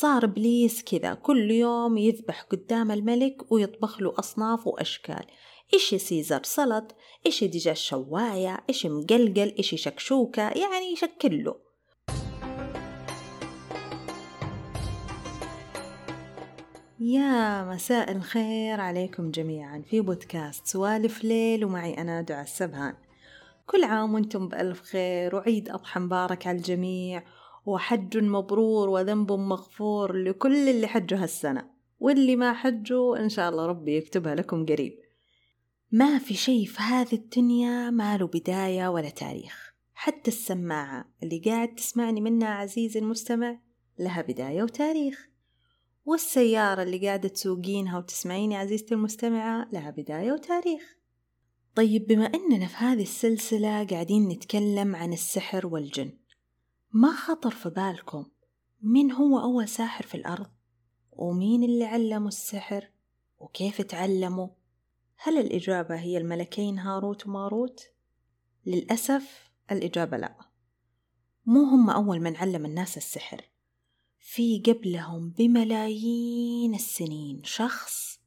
صار إبليس كذا كل يوم يذبح قدام الملك ويطبخ له أصناف وأشكال. إشي سيزر سلط إشي دجاج شواية إشي مقلقل إشي شكشوكة يعني يشكل له. يا مساء الخير عليكم جميعا في بودكاست سوالف ليل ومعي أنا دعاء السبهان. كل عام وأنتم بألف خير وعيد أضحى مبارك على الجميع. وحج مبرور وذنب مغفور لكل اللي حجوا هالسنة واللي ما حجوا إن شاء الله ربي يكتبها لكم قريب. ما في شي في هذه الدنيا ما له بداية ولا تاريخ. حتى السماعة اللي قاعد تسمعني منها عزيزي المستمع لها بداية وتاريخ. والسيارة اللي قاعدة تسوقينها وتسمعيني عزيزتي المستمعة لها بداية وتاريخ. طيب بما أننا في هذه السلسلة قاعدين نتكلم عن السحر والجن ما خطر في بالكم مين هو أول ساحر في الأرض؟ ومين اللي علموا السحر؟ وكيف تعلموا؟ هل الإجابة هي الملكين هاروت وماروت؟ للأسف الإجابة لا مو هم أول من علم الناس السحر في قبلهم بملايين السنين شخص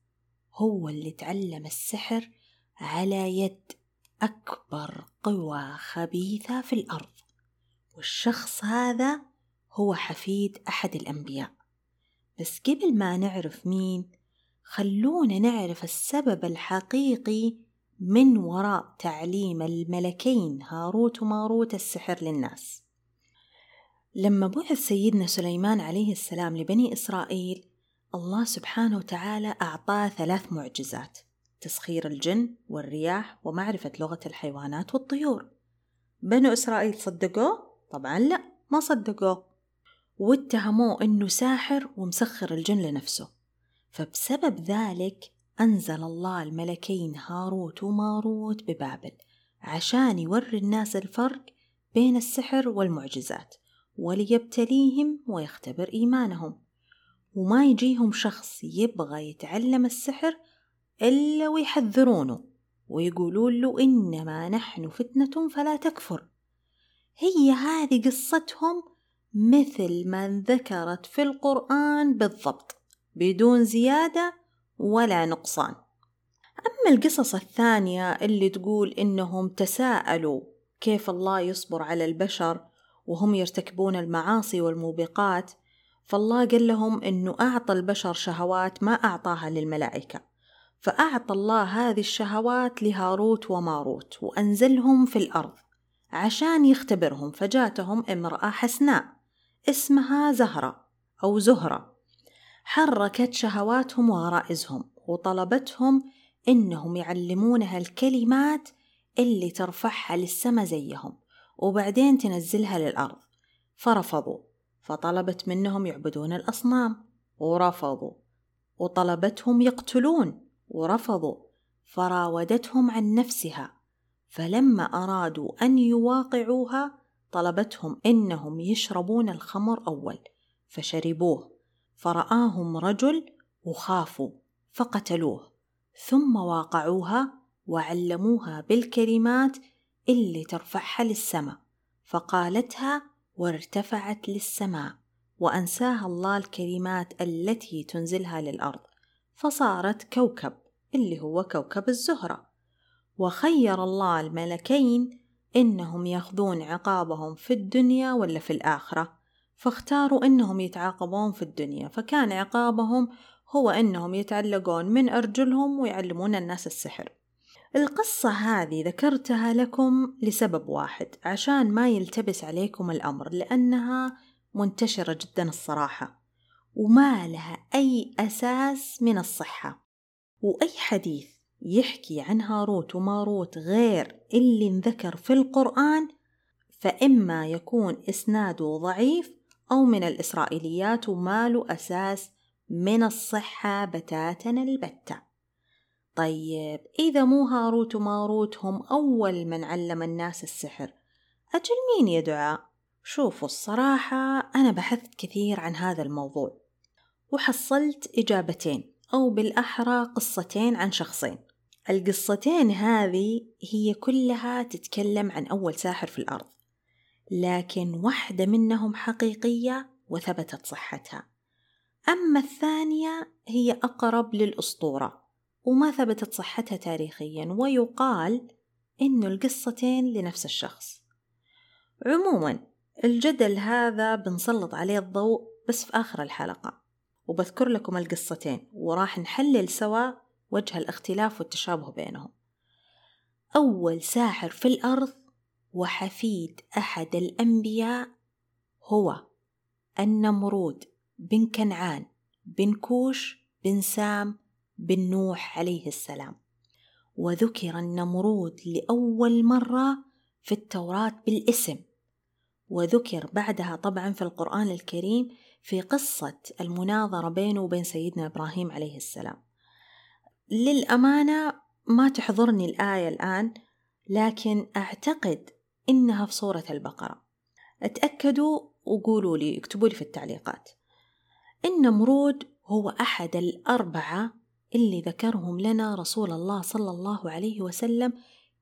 هو اللي تعلم السحر على يد أكبر قوى خبيثة في الأرض والشخص هذا هو حفيد أحد الأنبياء. بس قبل ما نعرف مين خلونا نعرف السبب الحقيقي من وراء تعليم الملكين هاروت وماروت السحر للناس. لما بعث سيدنا سليمان عليه السلام لبني إسرائيل الله سبحانه وتعالى أعطاه ثلاث معجزات تسخير الجن والرياح ومعرفة لغة الحيوانات والطيور. بنو إسرائيل صدقوه؟ طبعا لا ما صدقوه. واتهموه إنه ساحر ومسخر الجن لنفسه. فبسبب ذلك أنزل الله الملكين هاروت وماروت ببابل عشان يوري الناس الفرق بين السحر والمعجزات وليبتليهم ويختبر إيمانهم. وما يجيهم شخص يبغى يتعلم السحر إلا ويحذرونه ويقولون له إنما نحن فتنة فلا تكفر. هي هذه قصتهم مثل ما ذكرت في القرآن بالضبط بدون زيادة ولا نقصان. أما القصص الثانية اللي تقول إنهم تساءلوا كيف الله يصبر على البشر وهم يرتكبون المعاصي والموبقات فالله قال لهم إنه أعطى البشر شهوات ما أعطاها للملائكة. فأعطى الله هذه الشهوات لهاروت وماروت وأنزلهم في الأرض. عشان يختبرهم فجاتهم امرأة حسناء اسمها زهرة أو زهرة. حركت شهواتهم وغرائزهم وطلبتهم إنهم يعلمونها الكلمات اللي ترفعها للسما زيهم وبعدين تنزلها للأرض. فرفضوا فطلبت منهم يعبدون الأصنام ورفضوا. وطلبتهم يقتلون ورفضوا. فراودتهم عن نفسها. فلما أرادوا أن يواقعوها طلبتهم إنهم يشربون الخمر أول فشربوه. فرآهم رجل وخافوا فقتلوه. ثم واقعوها وعلموها بالكلمات اللي ترفعها للسماء. فقالتها وارتفعت للسماء وأنساها الله الكلمات التي تنزلها للأرض. فصارت كوكب اللي هو كوكب الزهرة. وخير الله الملكين إنهم ياخذون عقابهم في الدنيا ولا في الآخرة. فاختاروا إنهم يتعاقبون في الدنيا. فكان عقابهم هو إنهم يتعلقون من أرجلهم ويعلمون الناس السحر. القصة هذه ذكرتها لكم لسبب واحد عشان ما يلتبس عليكم الأمر لأنها منتشرة جدا الصراحة وما لها أي أساس من الصحة. وأي حديث يحكي عن هاروت وماروت غير اللي انذكر في القرآن فإما يكون إسناده ضعيف أو من الإسرائيليات وما له أساس من الصحة بتاتا البتة طيب إذا مو هاروت وماروت هم أول من علم الناس السحر أجل مين يا دعاء؟ شوفوا الصراحة أنا بحثت كثير عن هذا الموضوع وحصلت إجابتين أو بالأحرى قصتين عن شخصين القصتين هذه هي كلها تتكلم عن أول ساحر في الأرض لكن واحدة منهم حقيقية وثبتت صحتها. أما الثانية هي أقرب للأسطورة وما ثبتت صحتها تاريخيا ويقال إنه القصتين لنفس الشخص. عموما الجدل هذا بنسلط عليه الضوء بس في آخر الحلقة وبذكر لكم القصتين وراح نحلل سوا وجه الاختلاف والتشابه بينهم. أول ساحر في الأرض وحفيد أحد الأنبياء هو النمرود بن كنعان بن كوش بن سام بن نوح عليه السلام. وذكر النمرود لأول مرة في التوراة بالاسم. وذكر بعدها طبعا في القرآن الكريم في قصة المناظرة بينه وبين سيدنا إبراهيم عليه السلام. للأمانة ما تحضرني الآية الآن لكن أعتقد إنها في سورة البقرة. اتأكدوا وقولوا لي اكتبوا لي في التعليقات. النمرود هو أحد الأربعة اللي ذكرهم لنا رسول الله صلى الله عليه وسلم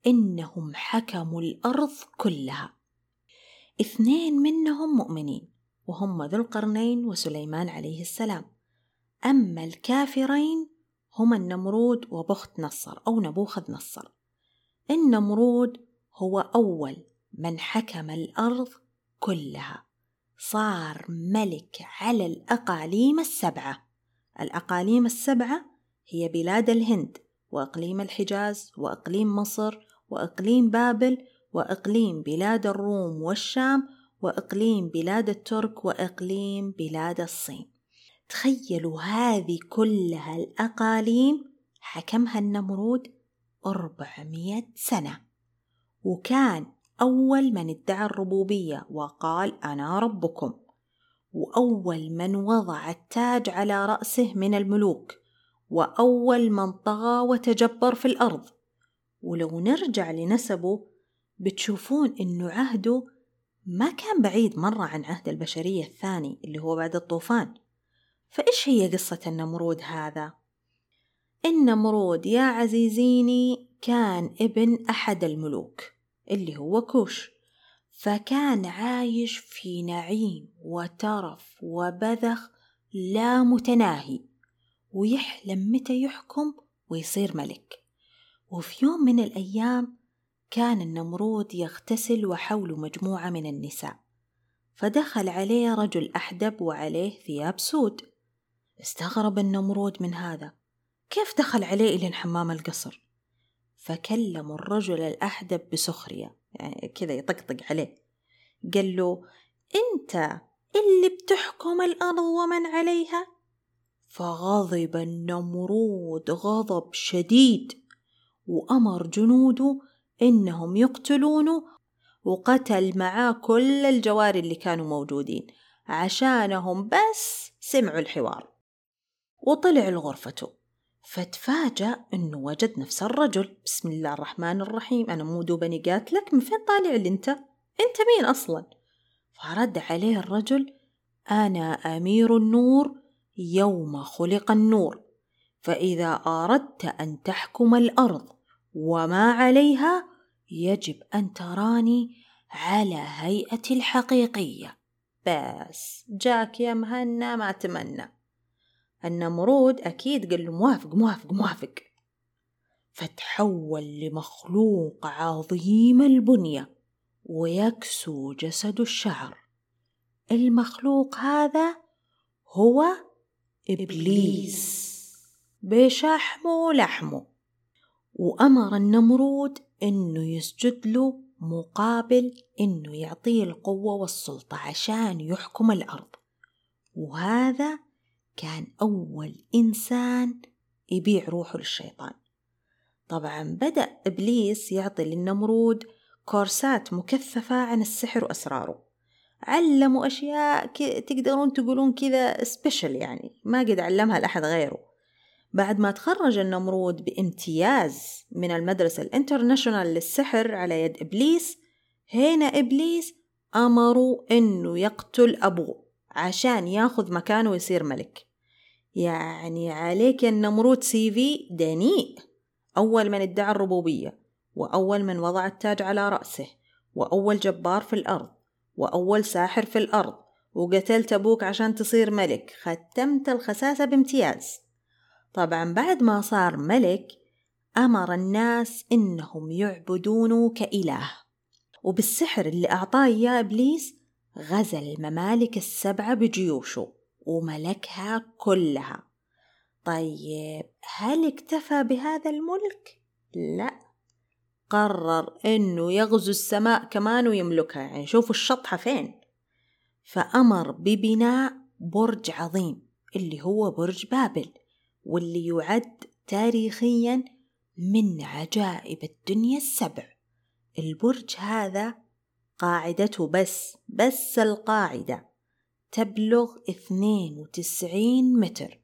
إنهم حكموا الأرض كلها. اثنين منهم مؤمنين وهم ذو القرنين وسليمان عليه السلام. أما الكافرين هما النمرود وبخت نصر أو نبوخذ نصر. النمرود هو أول من حكم الأرض كلها. صار ملك على الأقاليم السبعة. الأقاليم السبعة هي بلاد الهند وإقليم الحجاز وإقليم مصر وإقليم بابل وإقليم بلاد الروم والشام وإقليم بلاد الترك وإقليم بلاد الصين. تخيلوا هذه كلها الأقاليم حكمها النمرود أربعمية سنة. وكان أول من ادعى الربوبية وقال أنا ربكم. وأول من وضع التاج على رأسه من الملوك. وأول من طغى وتجبر في الأرض. ولو نرجع لنسبه بتشوفون إنه عهده ما كان بعيد مرة عن عهد البشرية الثاني اللي هو بعد الطوفان. فإيش هي قصة النمرود هذا؟ النمرود يا عزيزيني كان ابن أحد الملوك اللي هو كوش فكان عايش في نعيم وترف وبذخ لا متناهي ويحلم متى يحكم ويصير ملك وفي يوم من الأيام كان النمرود يغتسل وحوله مجموعة من النساء فدخل عليه رجل أحدب وعليه ثياب سود استغرب النمرود من هذا. كيف دخل عليه إلى حمام القصر؟ فكلم الرجل الأحدب بسخرية. يعني كذا يطقطق عليه. قال له أنت اللي بتحكم الأرض ومن عليها؟ فغضب النمرود غضب شديد وأمر جنوده إنهم يقتلونه وقتل معاه كل الجواري اللي كانوا موجودين. عشانهم بس سمعوا الحوار. وطلع لغرفته فتفاجأ إنه وجد نفس الرجل. بسم الله الرحمن الرحيم. أنا مو دوبني قاتلك من فين طالع لي أنت؟ أنت مين أصلا؟ فرد عليه الرجل. أنا أمير النور. يوم خلق النور. فإذا أردت أن تحكم الأرض وما عليها يجب أن تراني على هيئتي الحقيقية. بس جاك يا مهنا ما تمنى النمرود أكيد قال له موافق موافق موافق. فتحول لمخلوق عظيم البنية ويكسو جسد الشعر. المخلوق هذا هو إبليس. بشحمه ولحمه وأمر النمرود إنه يسجد له مقابل إنه يعطيه القوة والسلطة عشان يحكم الأرض. وهذا كان أول إنسان يبيع روحه للشيطان. طبعا بدأ إبليس يعطي للنمرود كورسات مكثفة عن السحر وأسراره. علموا أشياء تقدرون تقولون كذا special يعني ما قد علمها لأحد غيره. بعد ما تخرج النمرود بامتياز من المدرسة ال international للسحر على يد إبليس هنا إبليس أمروا إنه يقتل أبوه عشان ياخذ مكانه ويصير ملك. يعني عليك يا النمرود سي في دنيء أول من ادعى الربوبية وأول من وضع التاج على رأسه وأول جبار في الأرض وأول ساحر في الأرض وقتلت أبوك عشان تصير ملك ختمت الخساسة بامتياز. طبعا بعد ما صار ملك أمر الناس إنهم يعبدونه كإله. وبالسحر اللي أعطاه إياه إبليس غزا الممالك السبعة بجيوشه. وملكها كلها. طيب هل اكتفى بهذا الملك؟ لا. قرر إنه يغزو السماء كمان ويملكها. يعني شوفوا الشطحة فين. فأمر ببناء برج عظيم اللي هو برج بابل واللي يعد تاريخيا من عجائب الدنيا السبع. البرج هذا قاعدته بس بس القاعدة. تبلغ 92 متر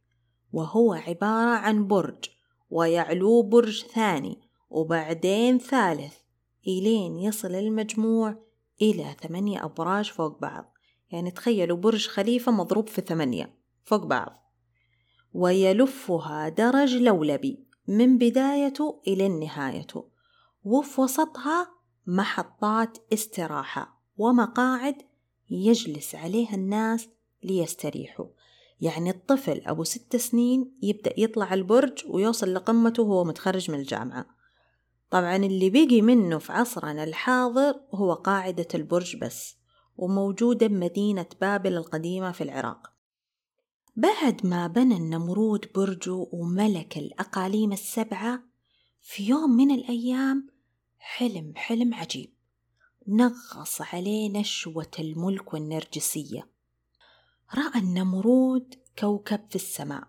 وهو عبارة عن برج ويعلو برج ثاني وبعدين ثالث إلين يصل المجموع إلى ثمانية أبراج فوق بعض. يعني تخيلوا برج خليفة مضروب في ثمانية فوق بعض. ويلفها درج لولبي من بدايته إلى نهايته. وفي وسطها محطات استراحة ومقاعد يجلس عليها الناس ليستريحوا. يعني الطفل أبو ست سنين يبدأ يطلع البرج ويوصل لقمته وهو متخرج من الجامعة. طبعا اللي بيجي منه في عصرنا الحاضر هو قاعدة البرج بس وموجودة بمدينة بابل القديمة في العراق. بعد ما بنى النمرود برجه وملك الأقاليم السبعة في يوم من الأيام حلم حلم عجيب. نغص عليه نشوة الملك والنرجسية. رأى النمرود كوكب في السماء.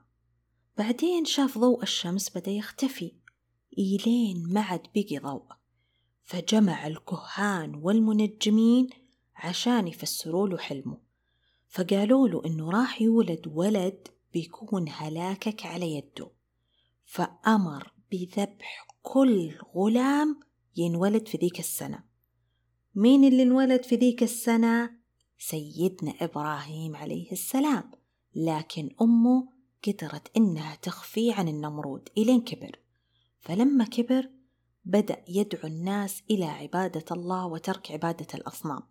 بعدين شاف ضوء الشمس بدأ يختفي. إيلين ما عاد بقي ضوء. فجمع الكهان والمنجمين عشان يفسروا له حلمه. فقالوا له إنه راح يولد ولد بيكون هلاكك على يده. فأمر بذبح كل غلام ينولد في ذيك السنة. مين اللي انولد في ذيك السنة؟ سيدنا إبراهيم عليه السلام. لكن أمه قدرت إنها تخفي عن النمرود إلين كبر. فلما كبر بدأ يدعو الناس إلى عبادة الله وترك عبادة الأصنام.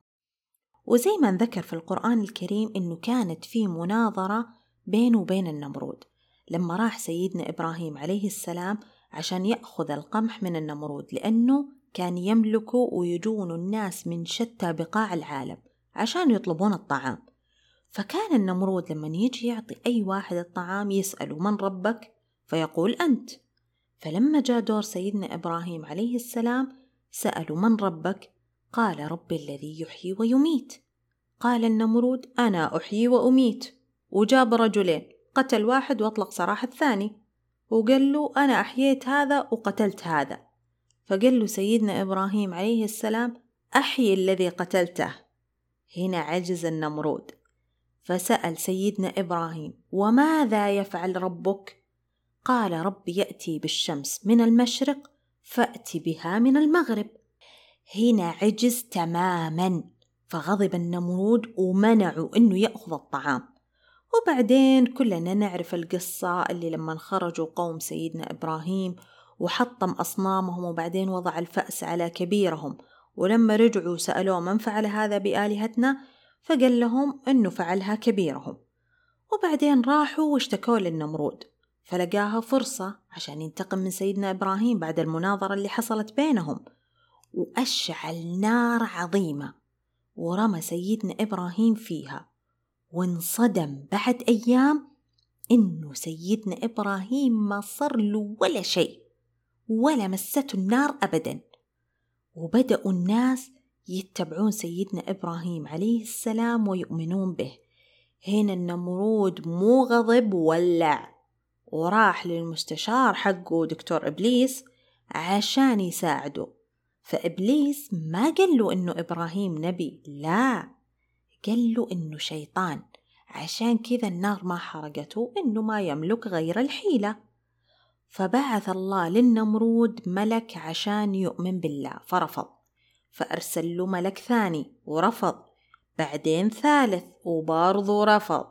وزي ما ذكر في القرآن الكريم إنه كانت في مناظرة بينه وبين النمرود. لما راح سيدنا إبراهيم عليه السلام عشان يأخذ القمح من النمرود لأنه كان يملكه ويجون الناس من شتى بقاع العالم عشان يطلبون الطعام. فكان النمرود لما يجي يعطي أي واحد الطعام يسأله من ربك؟ فيقول أنت. فلما جاء دور سيدنا إبراهيم عليه السلام سألوا من ربك؟ قال ربي الذي يحيي ويميت. قال النمرود أنا أحيي وأميت. وجاب رجلين قتل واحد وأطلق سراح الثاني. وقال له أنا أحييت هذا وقتلت هذا. فقال له سيدنا إبراهيم عليه السلام أحيي الذي قتلته. هنا عجز النمرود. فسأل سيدنا إبراهيم وماذا يفعل ربك؟ قال ربي يأتي بالشمس من المشرق فأتي بها من المغرب. هنا عجز تماما. فغضب النمرود ومنعوا إنه يأخذ الطعام. وبعدين كلنا نعرف القصة اللي لما خرجوا قوم سيدنا إبراهيم وحطم أصنامهم وبعدين وضع الفأس على كبيرهم. ولما رجعوا سألوه من فعل هذا بآلهتنا فقال لهم أنه فعلها كبيرهم. وبعدين راحوا واشتكوا للنمرود. فلقاها فرصة عشان ينتقم من سيدنا إبراهيم بعد المناظرة اللي حصلت بينهم. وأشعل نار عظيمة ورمى سيدنا إبراهيم فيها. وانصدم بعد أيام إنه سيدنا إبراهيم ما صار له ولا شيء. ولا مسته النار أبدا. وبدأوا الناس يتبعون سيدنا إبراهيم عليه السلام ويؤمنون به. هنا النمرود مو غضب ولع وراح للمستشار حقه دكتور إبليس عشان يساعده. فإبليس ما قال له إنه إبراهيم نبي لا. قال له إنه شيطان عشان كذا النار ما حرقته إنه ما يملك غير الحيلة. فبعث الله للنمرود ملك عشان يؤمن بالله فرفض. فأرسل له ملك ثاني ورفض. بعدين ثالث وبرضه رفض.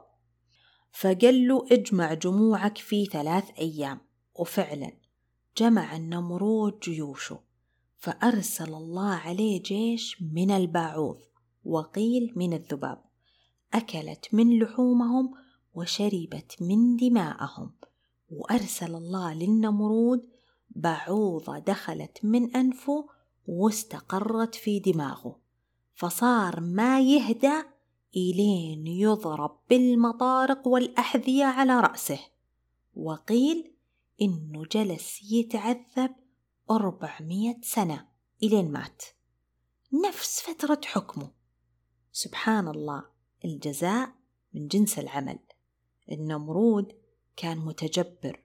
فقال له اجمع جموعك في ثلاث أيام. وفعلا جمع النمرود جيوشه. فأرسل الله عليه جيش من الباعوض وقيل من الذباب. أكلت من لحومهم وشربت من دماءهم. وأرسل الله للنمرود بعوضة دخلت من أنفه واستقرت في دماغه. فصار ما يهدى إلين يضرب بالمطارق والأحذية على رأسه. وقيل إنه جلس يتعذب أربعمية سنة إلين مات. نفس فترة حكمه. سبحان الله الجزاء من جنس العمل. النمرود كان متجبر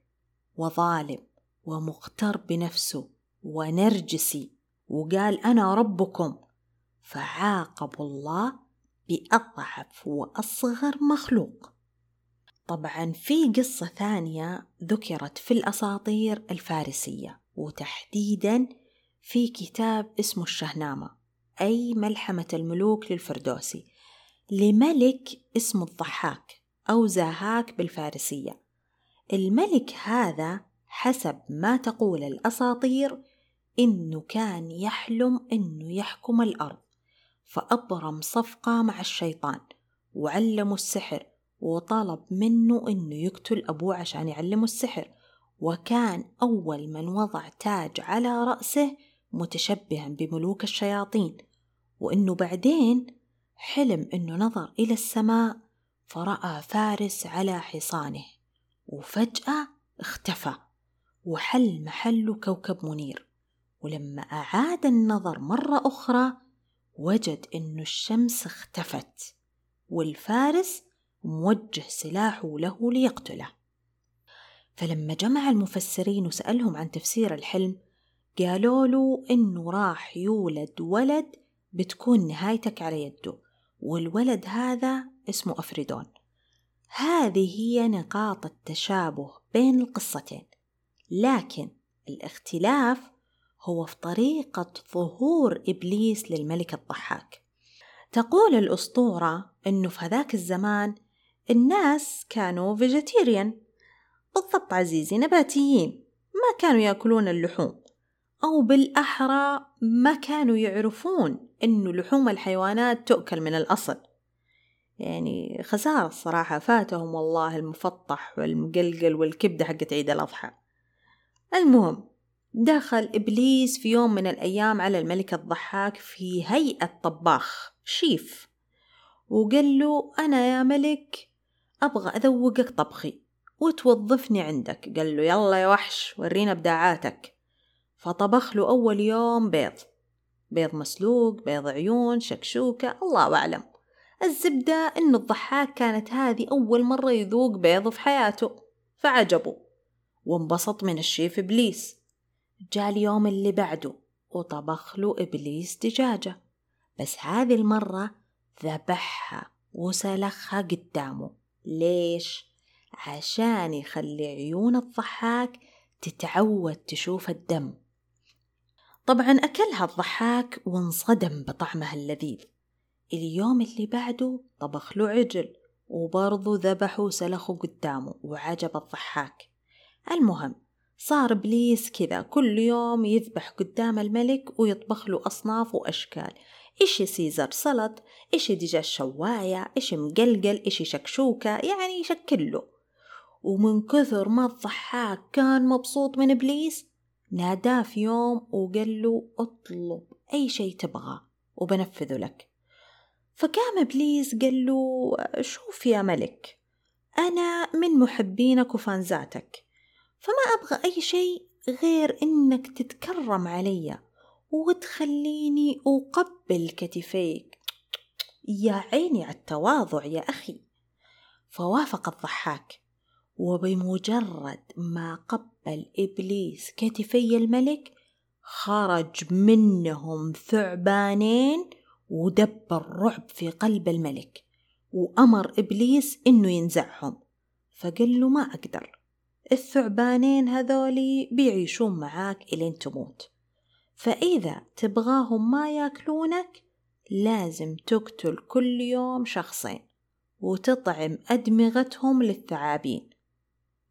وظالم ومغتر بنفسه ونرجسي وقال أنا ربكم فعاقب الله بأضعف وأصغر مخلوق. طبعا في قصة ثانية ذكرت في الأساطير الفارسية وتحديدا في كتاب اسمه الشهنامة أي ملحمة الملوك للفردوسي لملك اسمه الضحاك أو زاهاك بالفارسية. الملك هذا حسب ما تقول الأساطير إنه كان يحلم إنه يحكم الأرض فأبرم صفقة مع الشيطان وعلمه السحر وطلب منه إنه يقتل أبوه عشان يعلمه السحر وكان أول من وضع تاج على رأسه متشبها بملوك الشياطين وإنه بعدين حلم إنه نظر إلى السماء فرأى فارس على حصانه. وفجأة اختفى وحل محله كوكب منير. ولما أعاد النظر مرة أخرى وجد إنه الشمس اختفت والفارس موجه سلاحه له ليقتله. فلما جمع المفسرين وسألهم عن تفسير الحلم قالوا له إنه راح يولد ولد بتكون نهايتك على يده والولد هذا اسمه أفريدون. هذه هي نقاط التشابه بين القصتين لكن الاختلاف هو في طريقة ظهور إبليس للملك الضحاك. تقول الأسطورة أنه في هذاك الزمان الناس كانوا فيجيتيريان بالضبط عزيزي نباتيين ما كانوا يأكلون اللحوم أو بالأحرى ما كانوا يعرفون أنه لحوم الحيوانات تؤكل من الأصل. يعني خسارة الصراحة فاتهم والله المفطح والمقلقل والكبدة حقت عيد الأضحى. المهم دخل إبليس في يوم من الأيام على الملك الضحاك في هيئة طباخ شيف. وقال له أنا يا ملك أبغى أذوقك طبخي وتوظفني عندك. قال له يلا يا وحش ورينا إبداعاتك. فطبخ له أول يوم بيض بيض مسلوق بيض عيون شكشوكة الله أعلم. الزبدة إنه الضحاك كانت هذه أول مرة يذوق بيض في حياته. فعجبه. وانبسط من الشيف إبليس. جاء اليوم اللي بعده وطبخ له إبليس دجاجة. بس هذه المرة ذبحها وسلخها قدامه. ليش؟ عشان يخلي عيون الضحاك تتعود تشوف الدم. طبعا أكلها الضحاك وانصدم بطعمها اللذيذ. اليوم اللي بعده طبخ له عجل وبرضه ذبحه وسلخه قدامه وعجب الضحاك. المهم صار إبليس كذا كل يوم يذبح قدام الملك ويطبخ له أصناف وأشكال. إشي سيزر سلط؟ إشي دجاج شواية؟ إشي مقلقل؟ إشي شكشوكة؟ يعني يشكل له. ومن كثر ما الضحاك كان مبسوط من إبليس ناداه في يوم وقال له اطلب أي شي تبغاه وبنفذه لك. فقام إبليس قال له شوف يا ملك أنا من محبينك وفانزاتك فما أبغى أي شيء غير إنك تتكرم علي وتخليني أقبل كتفيك. يا عيني على التواضع يا أخي. فوافق الضحاك وبمجرد ما قبل إبليس كتفي الملك خرج منهم ثعبانين ودب الرعب في قلب الملك وأمر إبليس إنه ينزعهم. فقال له ما أقدر الثعبانين هذولي بيعيشون معاك إلين تموت. فإذا تبغاهم ما يأكلونك لازم تقتل كل يوم شخصين وتطعم أدمغتهم للثعابين.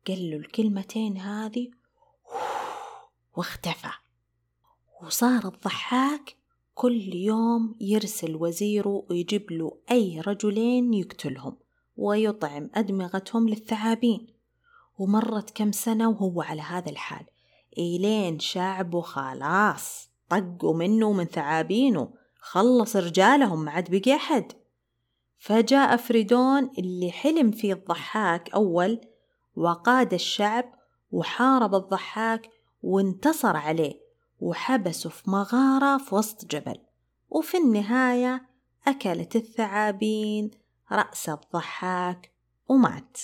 قال له الكلمتين هذه واختفى. وصار الضحاك كل يوم يرسل وزيره ويجيب له أي رجلين يقتلهم ويطعم أدمغتهم للثعابين. ومرت كم سنة وهو على هذا الحال. إلين شعبه خلاص طقوا منه ومن ثعابينه خلص رجالهم ما عاد بقي أحد. فجاء فريدون اللي حلم فيه الضحاك أول وقاد الشعب وحارب الضحاك وانتصر عليه. وحبسه في مغارة في وسط جبل. وفي النهاية أكلت الثعابين رأس الضحاك ومات.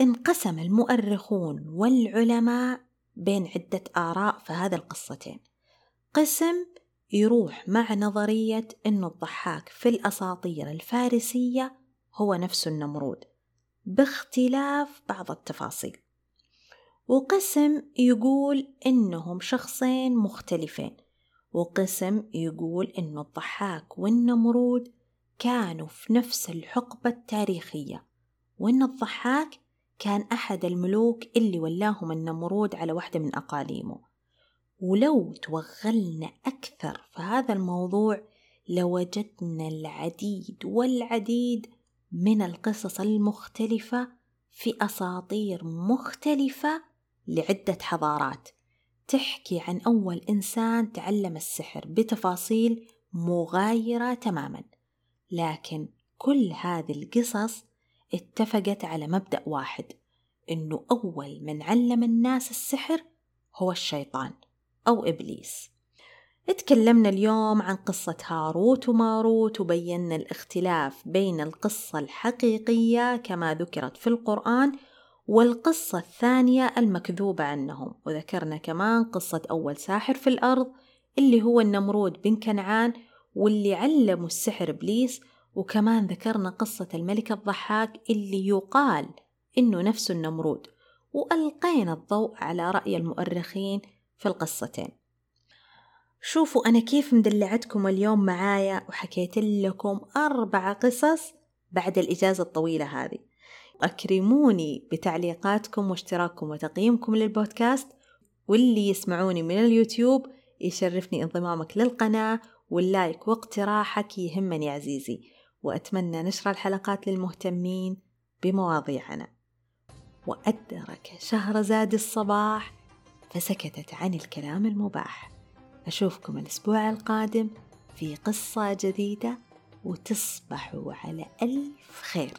انقسم المؤرخون والعلماء بين عدة آراء في هذه القصتين. قسم يروح مع نظرية أن الضحاك في الأساطير الفارسية هو نفس النمرود باختلاف بعض التفاصيل. وقسم يقول إنهم شخصين مختلفين وقسم يقول إن الضحاك والنمرود كانوا في نفس الحقبة التاريخية وإن الضحاك كان أحد الملوك اللي ولاهم النمرود على واحدة من أقاليمه. ولو توغلنا أكثر في هذا الموضوع لوجدنا العديد والعديد من القصص المختلفة في أساطير مختلفة لعدة حضارات. تحكي عن أول إنسان تعلم السحر بتفاصيل مغايرة تماما لكن كل هذه القصص اتفقت على مبدأ واحد إنه أول من علم الناس السحر هو الشيطان أو إبليس. اتكلمنا اليوم عن قصة هاروت وماروت وبينا الاختلاف بين القصة الحقيقية كما ذكرت في القرآن والقصة الثانية المكذوبة عنهم. وذكرنا كمان قصة أول ساحر في الأرض اللي هو النمرود بن كنعان واللي علموا السحر إبليس. وكمان ذكرنا قصة الملك الضحاك اللي يقال إنه نفس النمرود. وألقينا الضوء على رأي المؤرخين في القصتين. شوفوا أنا كيف مدلعتكم اليوم معايا وحكيت لكم أربع قصص بعد الإجازة الطويلة هذه. أكرموني بتعليقاتكم واشتراككم وتقييمكم للبودكاست واللي يسمعوني من اليوتيوب يشرفني انضمامك للقناة واللايك واقتراحك يهمني عزيزي. وأتمنى نشر الحلقات للمهتمين بمواضيعنا. وأدرك شهرزاد الصباح فسكتت عن الكلام المباح. أشوفكم الأسبوع القادم في قصة جديدة وتصبحوا على ألف خير.